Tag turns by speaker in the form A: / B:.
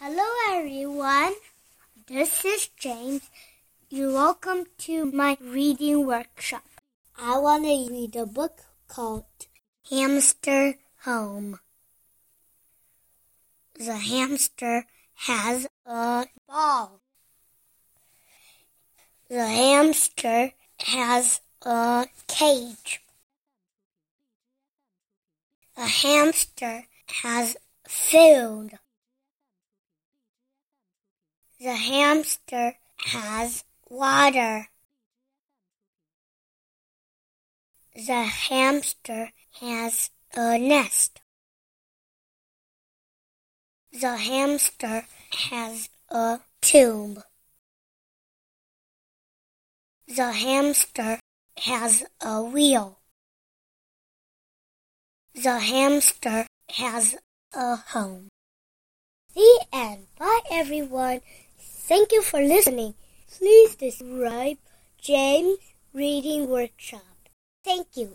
A: Hello, everyone. This is James. You're welcome to my reading workshop. I want to read a book called Hamster Home. The hamster has a ball. The hamster has a cage. The hamster has food. The hamster has water. The hamster has a nest. The hamster has a tube. The hamster has a wheel. The hamster has a home. The end. Bye, everyone. Thank you for listening. Please subscribe James Reading Workshop. Thank you.